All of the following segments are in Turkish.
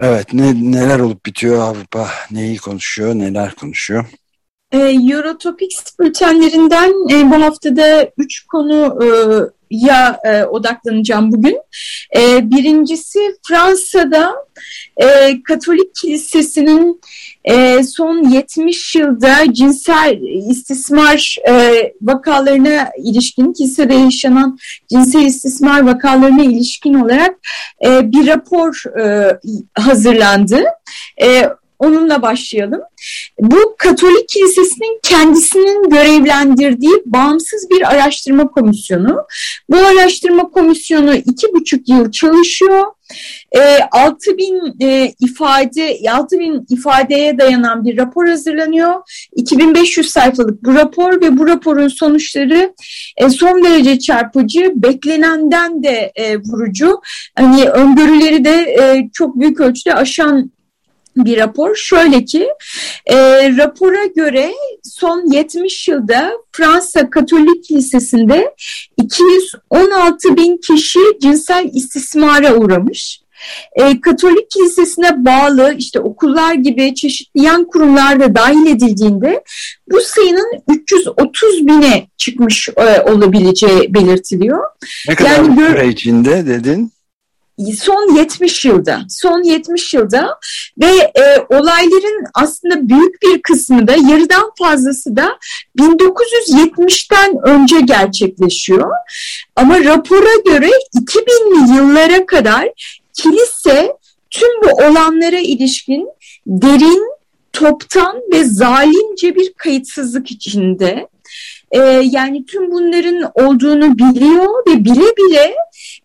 Evet, ne, neler olup bitiyor Avrupa? Neyi konuşuyor, neler konuşuyor? E, Eurotopics bültenlerinden e, bu haftada üç konu e, ya e, odaklanacağım bugün. E, birincisi Fransa'da e, Katolik Kilisesi'nin e, son 70 yılda cinsel istismar e, vakalarına ilişkin, kilisede yaşanan cinsel istismar vakalarına ilişkin olarak e, bir rapor e, hazırlandı. E, Onunla başlayalım. Bu Katolik Kilisesi'nin kendisinin görevlendirdiği bağımsız bir araştırma komisyonu. Bu araştırma komisyonu iki buçuk yıl çalışıyor. E, 6 bin e, ifade 6 bin ifadeye dayanan bir rapor hazırlanıyor. 2500 sayfalık bu rapor ve bu raporun sonuçları e, son derece çarpıcı, beklenenden de e, vurucu. Hani öngörüleri de e, çok büyük ölçüde aşan bir rapor. Şöyle ki e, rapora göre son 70 yılda Fransa Katolik Lisesi'nde 216 bin kişi cinsel istismara uğramış. E, Katolik Kilisesi'ne bağlı işte okullar gibi çeşitli yan kurumlar da dahil edildiğinde bu sayının 330 bine çıkmış e, olabileceği belirtiliyor. Ne kadar yani, süre içinde dedin? Son 70 yılda, son 70 yılda ve e, olayların aslında büyük bir kısmı da yarıdan fazlası da 1970'ten önce gerçekleşiyor. Ama rapora göre 2000'li yıllara kadar kilise tüm bu olanlara ilişkin derin, toptan ve zalimce bir kayıtsızlık içinde. E, yani tüm bunların olduğunu biliyor ve bile bile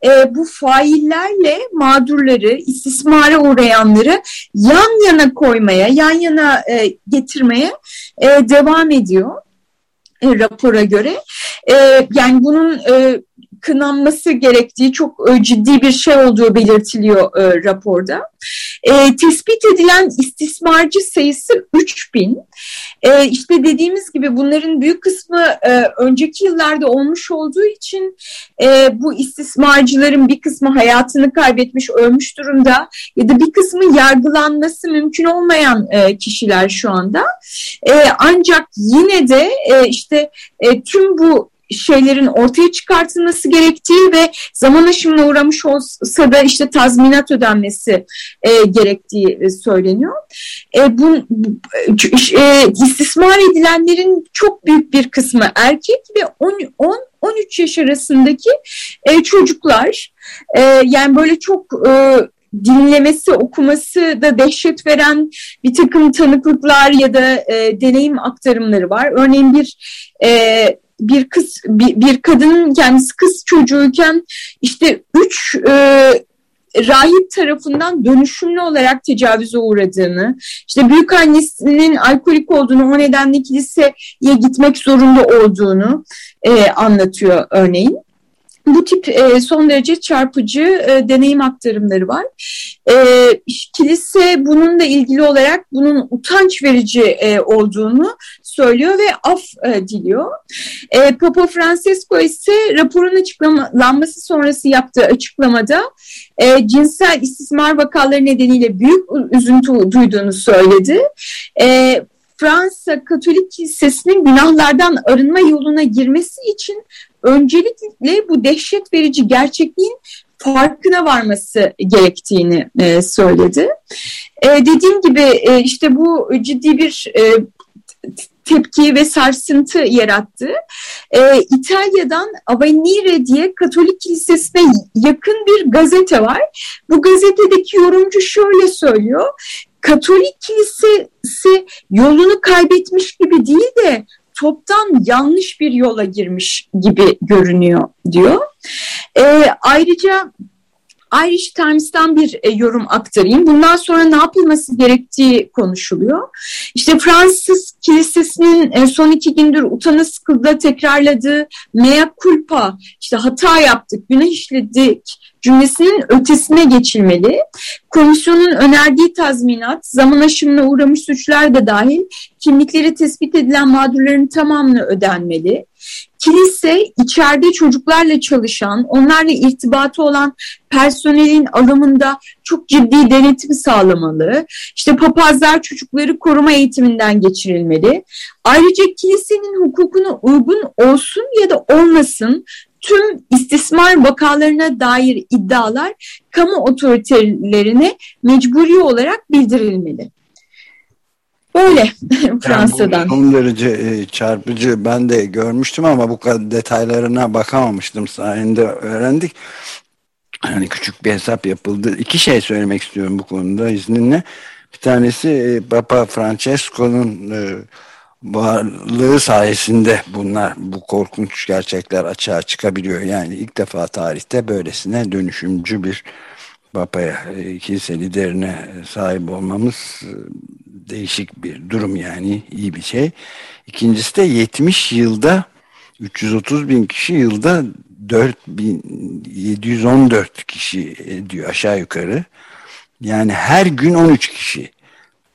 e, bu faillerle mağdurları, istismara uğrayanları yan yana koymaya, yan yana e, getirmeye e, devam ediyor e, rapora göre. E, yani bunun e, kınanması gerektiği çok e, ciddi bir şey olduğu belirtiliyor e, raporda. E, tespit edilen istismarcı sayısı 3000. E, işte dediğimiz gibi bunların büyük kısmı e, önceki yıllarda olmuş olduğu için e, bu istismarcıların bir kısmı hayatını kaybetmiş, ölmüş durumda ya da bir kısmı yargılanması mümkün olmayan e, kişiler şu anda. E, ancak yine de e, işte e, tüm bu şeylerin ortaya çıkartılması gerektiği ve zaman aşımına uğramış olsa da işte tazminat ödenmesi e, gerektiği e, söyleniyor. E, bu e, istismar edilenlerin çok büyük bir kısmı erkek ve 10 10 13 yaş arasındaki e, çocuklar e, yani böyle çok e, dinlemesi, okuması da dehşet veren bir takım tanıklıklar ya da e, deneyim aktarımları var. Örneğin bir e, bir kız bir, bir kadının kendisi kız çocuğuyken işte üç e, rahip tarafından dönüşümlü olarak tecavüze uğradığını, işte büyük annesinin alkolik olduğunu, o nedenle kiliseye gitmek zorunda olduğunu e, anlatıyor örneğin. Bu tip e, son derece çarpıcı e, deneyim aktarımları var. E, kilise bununla ilgili olarak bunun utanç verici e, olduğunu söylüyor ve af e, diliyor. E, Papa Francesco ise raporun açıklanması sonrası yaptığı açıklamada e, cinsel istismar vakaları nedeniyle büyük üzüntü duyduğunu söyledi. E, Fransa Katolik Kilisesi'nin günahlardan arınma yoluna girmesi için öncelikle bu dehşet verici gerçekliğin farkına varması gerektiğini e, söyledi. E, dediğim gibi e, işte bu ciddi bir e, tepki ve sarsıntı yarattı. Ee, İtalya'dan Avvenire diye Katolik Kilisesi'ne yakın bir gazete var. Bu gazetedeki yorumcu şöyle söylüyor. Katolik Kilisesi yolunu kaybetmiş gibi değil de toptan yanlış bir yola girmiş gibi görünüyor diyor. Ee, ayrıca Irish Times'tan bir e, yorum aktarayım. Bundan sonra ne yapılması gerektiği konuşuluyor. İşte Fransız Kilisesi'nin e, son iki gündür utanı sıkıldı tekrarladığı mea culpa, işte hata yaptık, günah işledik cümlesinin ötesine geçilmeli. Komisyonun önerdiği tazminat, zaman aşımına uğramış suçlar da dahil kimlikleri tespit edilen mağdurların tamamını ödenmeli. Kilise içeride çocuklarla çalışan, onlarla irtibatı olan personelin alımında çok ciddi denetim sağlamalı. İşte papazlar çocukları koruma eğitiminden geçirilmeli. Ayrıca kilisenin hukukuna uygun olsun ya da olmasın tüm istismar vakalarına dair iddialar kamu otoritelerine mecburi olarak bildirilmeli. Böyle Fransa'dan. Yani son derece e, çarpıcı ben de görmüştüm ama bu kadar detaylarına bakamamıştım sayende öğrendik. Yani küçük bir hesap yapıldı. İki şey söylemek istiyorum bu konuda izninle. Bir tanesi e, Papa Francesco'nun e, varlığı sayesinde bunlar bu korkunç gerçekler açığa çıkabiliyor. Yani ilk defa tarihte böylesine dönüşümcü bir papaya, kilise liderine sahip olmamız değişik bir durum yani iyi bir şey. İkincisi de 70 yılda 330 bin kişi yılda 4714 kişi ediyor aşağı yukarı. Yani her gün 13 kişi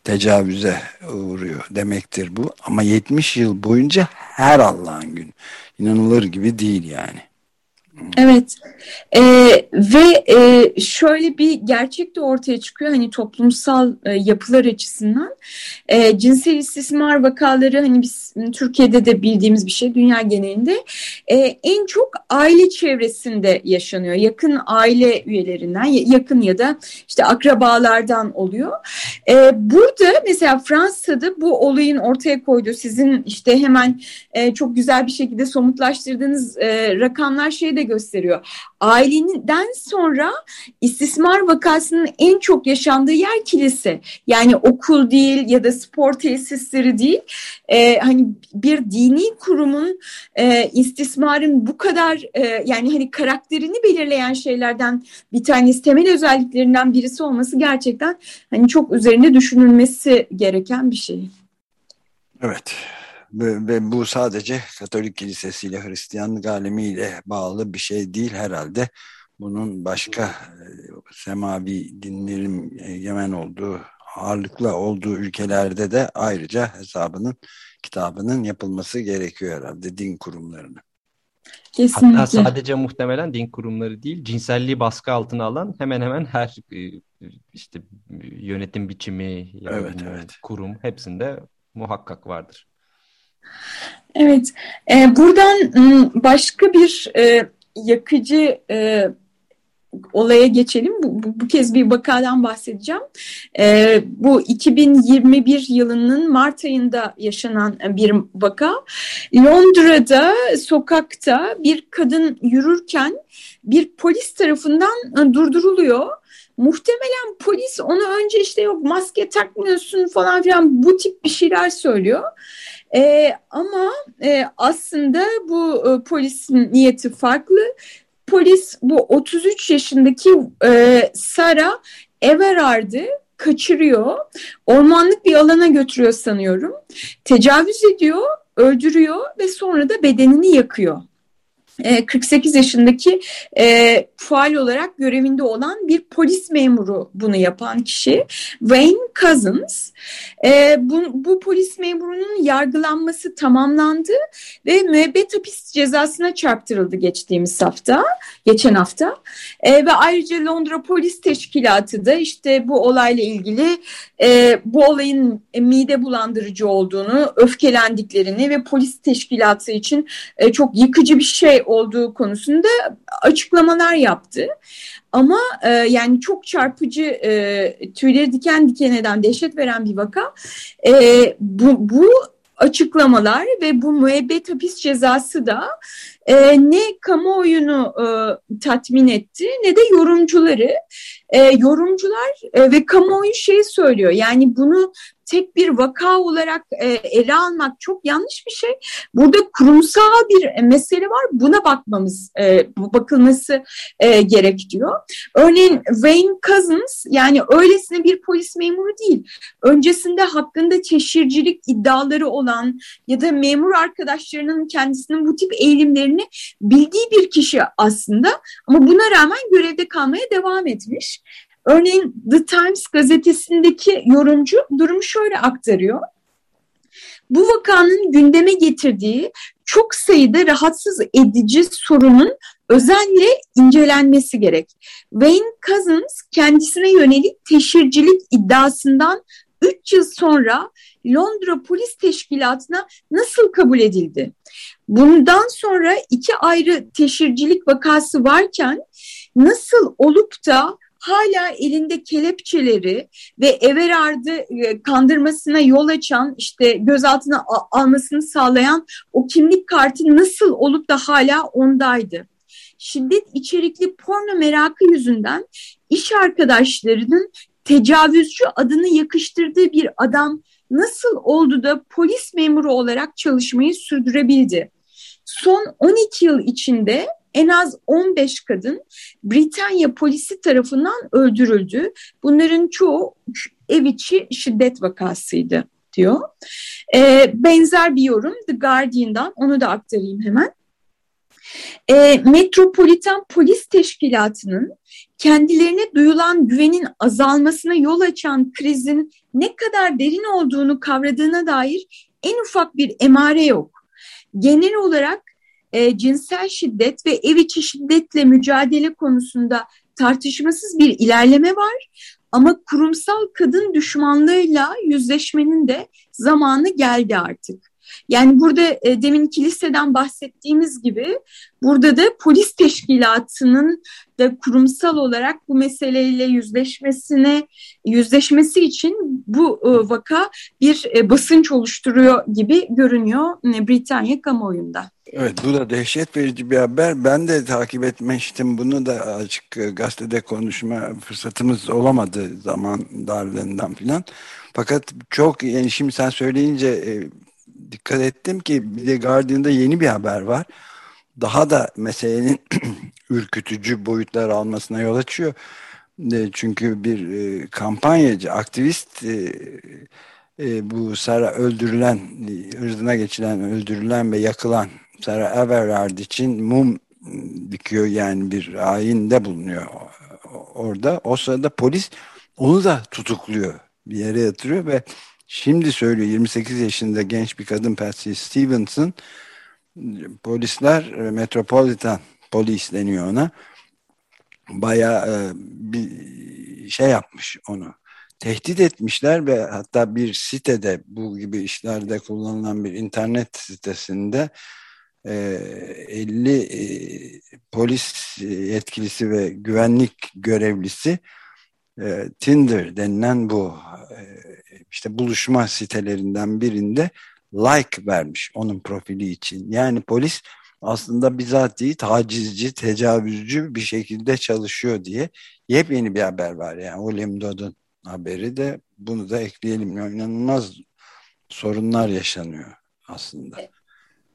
tecavüze uğruyor demektir bu. Ama 70 yıl boyunca her Allah'ın gün. İnanılır gibi değil yani. Evet. E, ve e, şöyle bir gerçek de ortaya çıkıyor hani toplumsal e, yapılar açısından. E, cinsel istismar vakaları hani biz Türkiye'de de bildiğimiz bir şey dünya genelinde. E, en çok aile çevresinde yaşanıyor. Yakın aile üyelerinden yakın ya da işte akrabalardan oluyor. E, burada mesela Fransa'da bu olayın ortaya koyduğu sizin işte hemen e, çok güzel bir şekilde somutlaştırdığınız e, rakamlar şeyi de gösteriyor. Aileden sonra istismar vakasının en çok yaşandığı yer kilise. Yani okul değil ya da spor tesisleri değil. Ee, hani bir dini kurumun e, istismarın bu kadar e, yani hani karakterini belirleyen şeylerden bir tanesi temel özelliklerinden birisi olması gerçekten hani çok üzerinde düşünülmesi gereken bir şey. Evet. Ve, bu sadece Katolik Kilisesi ile Hristiyanlık alemiyle bağlı bir şey değil herhalde. Bunun başka e, semavi dinlerin egemen olduğu, ağırlıklı olduğu ülkelerde de ayrıca hesabının, kitabının yapılması gerekiyor herhalde din kurumlarının. Kesinlikle. Hatta sadece muhtemelen din kurumları değil, cinselliği baskı altına alan hemen hemen her e, işte yönetim biçimi, evet, evet. kurum hepsinde muhakkak vardır. Evet, e, buradan başka bir e, yakıcı e, olaya geçelim. Bu, bu, bu kez bir vakadan bahsedeceğim. E, bu 2021 yılının Mart ayında yaşanan bir vaka. Londra'da sokakta bir kadın yürürken bir polis tarafından durduruluyor. Muhtemelen polis onu önce işte yok maske takmıyorsun falan filan bu tip bir şeyler söylüyor. E, ama e, aslında bu e, polisin niyeti farklı. Polis bu 33 yaşındaki e, Sara Everard'ı kaçırıyor. Ormanlık bir alana götürüyor sanıyorum. Tecavüz ediyor, öldürüyor ve sonra da bedenini yakıyor. 48 e, yaşındaki e, faal olarak görevinde olan bir polis memuru bunu yapan kişi Wayne Cousins. E, bu, bu polis memurunun yargılanması tamamlandı ve müebbet hapis cezasına çarptırıldı geçtiğimiz hafta, geçen hafta. E, ve ayrıca Londra Polis Teşkilatı da işte bu olayla ilgili e, bu olayın mide bulandırıcı olduğunu, öfkelendiklerini ve polis teşkilatı için e, çok yıkıcı bir şey olduğu konusunda açıklamalar yaptı. Ama e, yani çok çarpıcı, e, tüyleri diken diken eden, dehşet veren bir vaka. E, bu, bu açıklamalar ve bu müebbet hapis cezası da e, ne kamuoyunu e, tatmin etti ne de yorumcuları. E, yorumcular e, ve kamuoyu şey söylüyor yani bunu tek bir vaka olarak e, ele almak çok yanlış bir şey. Burada kurumsal bir mesele var. Buna bakmamız, e, bakılması e, gerek diyor. Örneğin Wayne Cousins yani öylesine bir polis memuru değil. Öncesinde hakkında teşhircilik iddiaları olan ya da memur arkadaşlarının kendisinin bu tip eğilimlerini bildiği bir kişi aslında. Ama buna rağmen görevde kalmaya devam etmiş. Örneğin The Times gazetesindeki yorumcu durumu şöyle aktarıyor. Bu vakanın gündeme getirdiği çok sayıda rahatsız edici sorunun özenle incelenmesi gerek. Wayne Cousins kendisine yönelik teşhircilik iddiasından 3 yıl sonra Londra Polis Teşkilatı'na nasıl kabul edildi? Bundan sonra iki ayrı teşhircilik vakası varken nasıl olup da hala elinde kelepçeleri ve Everard'ı e, kandırmasına yol açan işte gözaltına almasını sağlayan o kimlik kartı nasıl olup da hala ondaydı. Şiddet içerikli porno merakı yüzünden iş arkadaşlarının tecavüzcü adını yakıştırdığı bir adam nasıl oldu da polis memuru olarak çalışmayı sürdürebildi? Son 12 yıl içinde en az 15 kadın Britanya polisi tarafından öldürüldü. Bunların çoğu ev içi şiddet vakasıydı diyor. E, benzer bir yorum The Guardian'dan onu da aktarayım hemen. E, Metropolitan Polis Teşkilatı'nın kendilerine duyulan güvenin azalmasına yol açan krizin ne kadar derin olduğunu kavradığına dair en ufak bir emare yok. Genel olarak e, cinsel şiddet ve ev içi şiddetle mücadele konusunda tartışmasız bir ilerleme var. Ama kurumsal kadın düşmanlığıyla yüzleşmenin de zamanı geldi artık. Yani burada e, demin kiliseden bahsettiğimiz gibi burada da polis teşkilatının da kurumsal olarak bu meseleyle yüzleşmesine yüzleşmesi için bu e, vaka bir e, basınç oluşturuyor gibi görünüyor e, Britanya kamuoyunda. Evet bu da dehşet verici bir haber. Ben de takip etmiştim bunu da açık e, gazetede konuşma fırsatımız olamadı zaman darlığından filan. Fakat çok yani şimdi sen söyleyince e, dikkat ettim ki bir de Guardian'da yeni bir haber var. Daha da meselenin ürkütücü boyutlar almasına yol açıyor. E, çünkü bir e, kampanyacı, aktivist e, e, bu Sara öldürülen, ırzına geçilen, öldürülen ve yakılan Sarah Everard için mum dikiyor yani bir ayinde bulunuyor orada. O sırada polis onu da tutukluyor. Bir yere yatırıyor ve şimdi söylüyor 28 yaşında genç bir kadın Patsy Stevenson. Polisler e, Metropolitan polis deniyor ona. Baya e, bir şey yapmış onu. Tehdit etmişler ve hatta bir sitede bu gibi işlerde kullanılan bir internet sitesinde 50 ee, e, polis yetkilisi ve güvenlik görevlisi e, Tinder denilen bu e, işte buluşma sitelerinden birinde like vermiş onun profili için. Yani polis aslında bizatihi tacizci, tecavüzcü bir şekilde çalışıyor diye yepyeni bir haber var. Yani William Dodd'un haberi de bunu da ekleyelim. İnanılmaz sorunlar yaşanıyor aslında.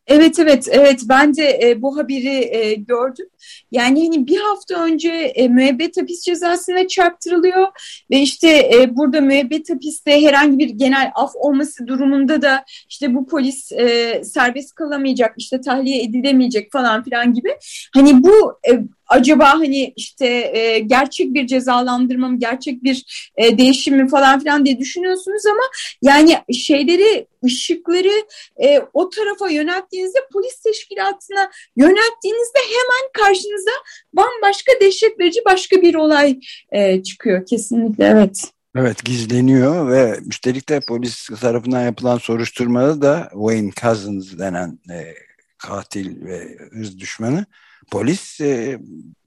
Evet evet evet ben de e, bu haberi e, gördüm. Yani hani bir hafta önce e, müebbet hapis cezasına çarptırılıyor ve işte e, burada müebbet hapiste herhangi bir genel af olması durumunda da işte bu polis e, serbest kalamayacak işte tahliye edilemeyecek falan filan gibi. Hani bu e, acaba hani işte e, gerçek bir cezalandırma mı, gerçek bir e, değişim mi falan filan diye düşünüyorsunuz ama yani şeyleri, ışıkları e, o tarafa yönelttiğinizde polis teşkilatına yönelttiğinizde hemen karşınıza bambaşka dehşet verici başka bir olay e, çıkıyor kesinlikle evet. Evet gizleniyor ve üstelik de polis tarafından yapılan soruşturmada da Wayne Cousins denen e, katil ve hız düşmanı. Polis e,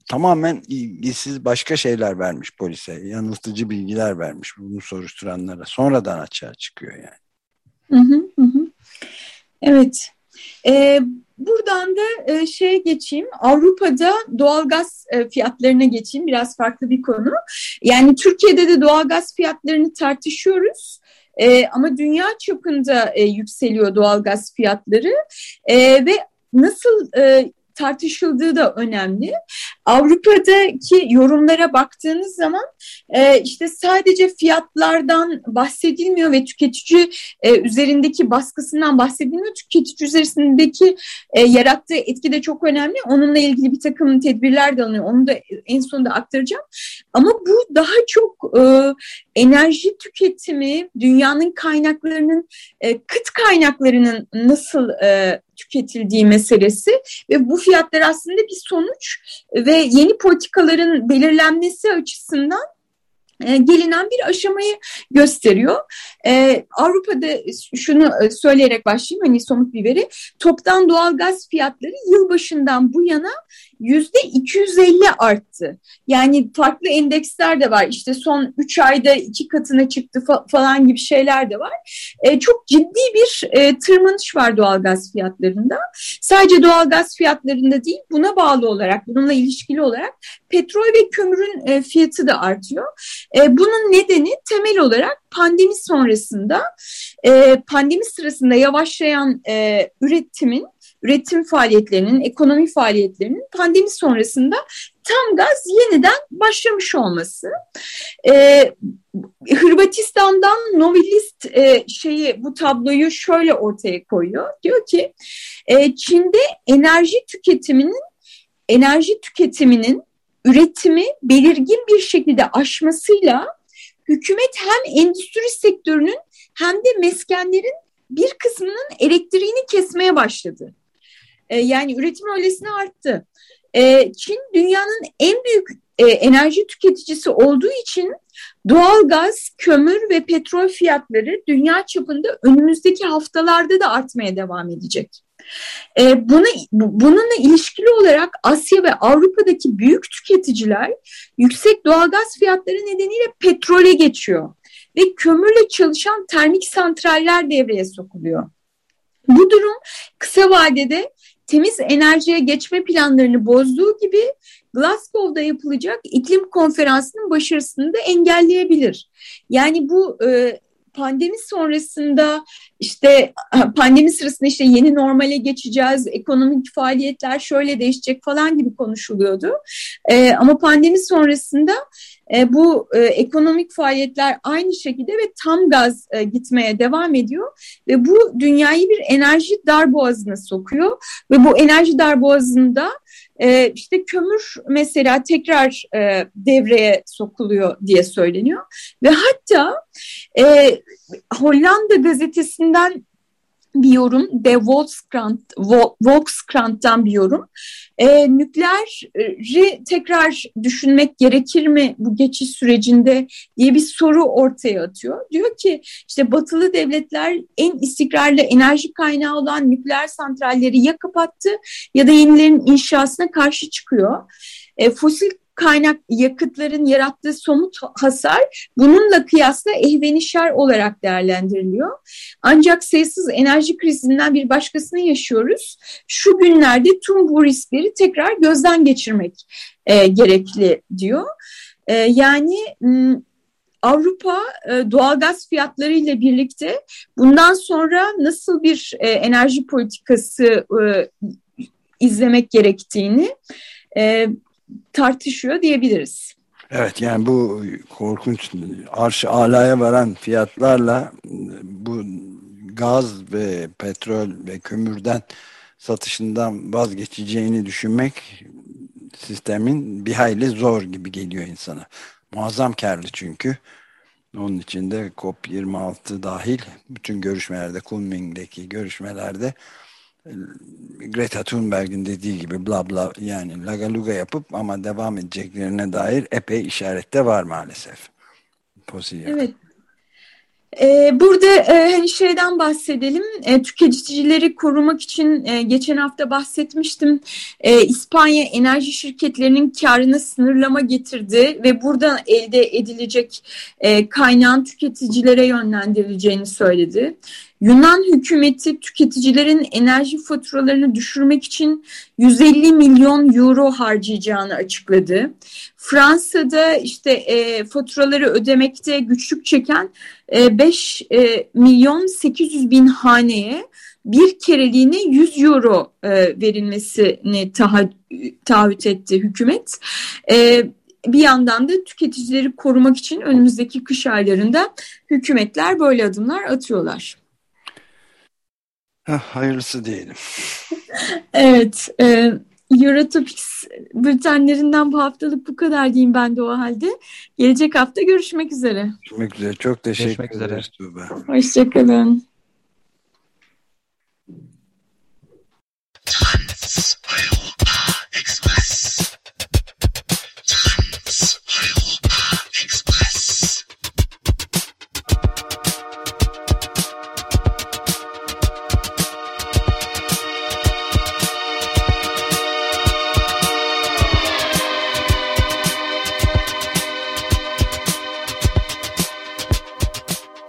tamamen ilgisiz başka şeyler vermiş polise. Yanıltıcı bilgiler vermiş bunu soruşturanlara. Sonradan açığa çıkıyor yani. Hı hı hı. Evet. Ee, buradan da e, şeye geçeyim. Avrupa'da doğalgaz e, fiyatlarına geçeyim. Biraz farklı bir konu. Yani Türkiye'de de doğalgaz fiyatlarını tartışıyoruz. E, ama dünya çapında e, yükseliyor doğalgaz fiyatları e, ve nasıl e, tartışıldığı da önemli. Avrupa'daki yorumlara baktığınız zaman e, işte sadece fiyatlardan bahsedilmiyor ve tüketici e, üzerindeki baskısından bahsedilmiyor. Tüketici üzerindeki e, yarattığı etki de çok önemli. Onunla ilgili bir takım tedbirler de alınıyor. Onu da en sonunda aktaracağım. Ama bu daha çok e, enerji tüketimi, dünyanın kaynaklarının, e, kıt kaynaklarının nasıl e, tüketildiği meselesi ve bu fiyatlar aslında bir sonuç ve yeni politikaların belirlenmesi açısından gelinen bir aşamayı gösteriyor. Ee, Avrupa'da şunu e, söyleyerek başlayayım hani somut bir veri. Toptan doğal gaz fiyatları yılbaşından bu yana yüzde 250 arttı. Yani farklı endeksler de var. İşte son 3 ayda iki katına çıktı fa falan gibi şeyler de var. E, çok ciddi bir e, tırmanış var doğalgaz fiyatlarında. Sadece doğalgaz fiyatlarında değil buna bağlı olarak, bununla ilişkili olarak petrol ve kömürün e, fiyatı da artıyor. E, bunun nedeni temel olarak pandemi sonrasında, e, pandemi sırasında yavaşlayan e, üretimin üretim faaliyetlerinin, ekonomi faaliyetlerinin pandemi sonrasında tam gaz yeniden başlamış olması. Ee, Hırvatistan'dan Novilist e, şeyi bu tabloyu şöyle ortaya koyuyor. Diyor ki e, Çin'de enerji tüketiminin enerji tüketiminin üretimi belirgin bir şekilde aşmasıyla hükümet hem endüstri sektörünün hem de meskenlerin bir kısmının elektriğini kesmeye başladı. E, yani üretim öylesine arttı. E, Çin dünyanın en büyük e, enerji tüketicisi olduğu için doğal gaz, kömür ve petrol fiyatları dünya çapında önümüzdeki haftalarda da artmaya devam edecek. E, buna, bununla ilişkili olarak Asya ve Avrupa'daki büyük tüketiciler yüksek doğalgaz fiyatları nedeniyle petrole geçiyor ve kömürle çalışan termik santraller devreye sokuluyor. Bu durum kısa vadede temiz enerjiye geçme planlarını bozduğu gibi Glasgow'da yapılacak iklim konferansının başarısını da engelleyebilir. Yani bu e, pandemi sonrasında işte pandemi sırasında işte yeni normale geçeceğiz, ekonomik faaliyetler şöyle değişecek falan gibi konuşuluyordu. E, ama pandemi sonrasında e, bu e, ekonomik faaliyetler aynı şekilde ve tam gaz e, gitmeye devam ediyor ve bu dünyayı bir enerji darboğazına sokuyor ve bu enerji darboğazında e, işte kömür mesela tekrar e, devreye sokuluyor diye söyleniyor. Ve hatta e, Hollanda gazetesinden bir yorum. De Volkskrant, Volkskrant'tan bir yorum. E, nükleeri tekrar düşünmek gerekir mi bu geçiş sürecinde diye bir soru ortaya atıyor. Diyor ki işte batılı devletler en istikrarlı enerji kaynağı olan nükleer santralleri ya kapattı ya da yenilerin inşasına karşı çıkıyor. E, fosil kaynak yakıtların yarattığı somut hasar bununla kıyasla ehvenişer olarak değerlendiriliyor. Ancak sayısız enerji krizinden bir başkasını yaşıyoruz. Şu günlerde tüm bu riskleri tekrar gözden geçirmek e, gerekli diyor. E, yani Avrupa e, doğalgaz fiyatları ile birlikte bundan sonra nasıl bir e, enerji politikası e, izlemek gerektiğini e, tartışıyor diyebiliriz. Evet yani bu korkunç arş alaya varan fiyatlarla bu gaz ve petrol ve kömürden satışından vazgeçeceğini düşünmek sistemin bir hayli zor gibi geliyor insana. Muazzam karlı çünkü. Onun için de COP26 dahil bütün görüşmelerde, Kunming'deki görüşmelerde Greta Thunberg'in dediği gibi bla bla yani lagaluga yapıp ama devam edeceklerine dair epey işarette var maalesef. Fosil evet. Ee, burada e, hani şeyden bahsedelim. E, tüketicileri korumak için e, geçen hafta bahsetmiştim. İspanya enerji şirketlerinin karını sınırlama getirdi ve buradan elde edilecek kaynağın tüketicilere yönlendirileceğini söyledi. Yunan hükümeti tüketicilerin enerji faturalarını düşürmek için 150 milyon euro harcayacağını açıkladı. Fransa'da işte e, faturaları ödemekte güçlük çeken e, 5 e, milyon 800 bin haneye bir kereliğine 100 euro e, verilmesini taha, taahhüt etti hükümet. E, bir yandan da tüketicileri korumak için önümüzdeki kış aylarında hükümetler böyle adımlar atıyorlar. Hayırlısı diyelim. evet. E, Eurotopics bültenlerinden bu haftalık bu kadar diyeyim ben de o halde. Gelecek hafta görüşmek üzere. Görüşmek üzere. Çok teşekkür ederiz Tuğba. Hoşçakalın.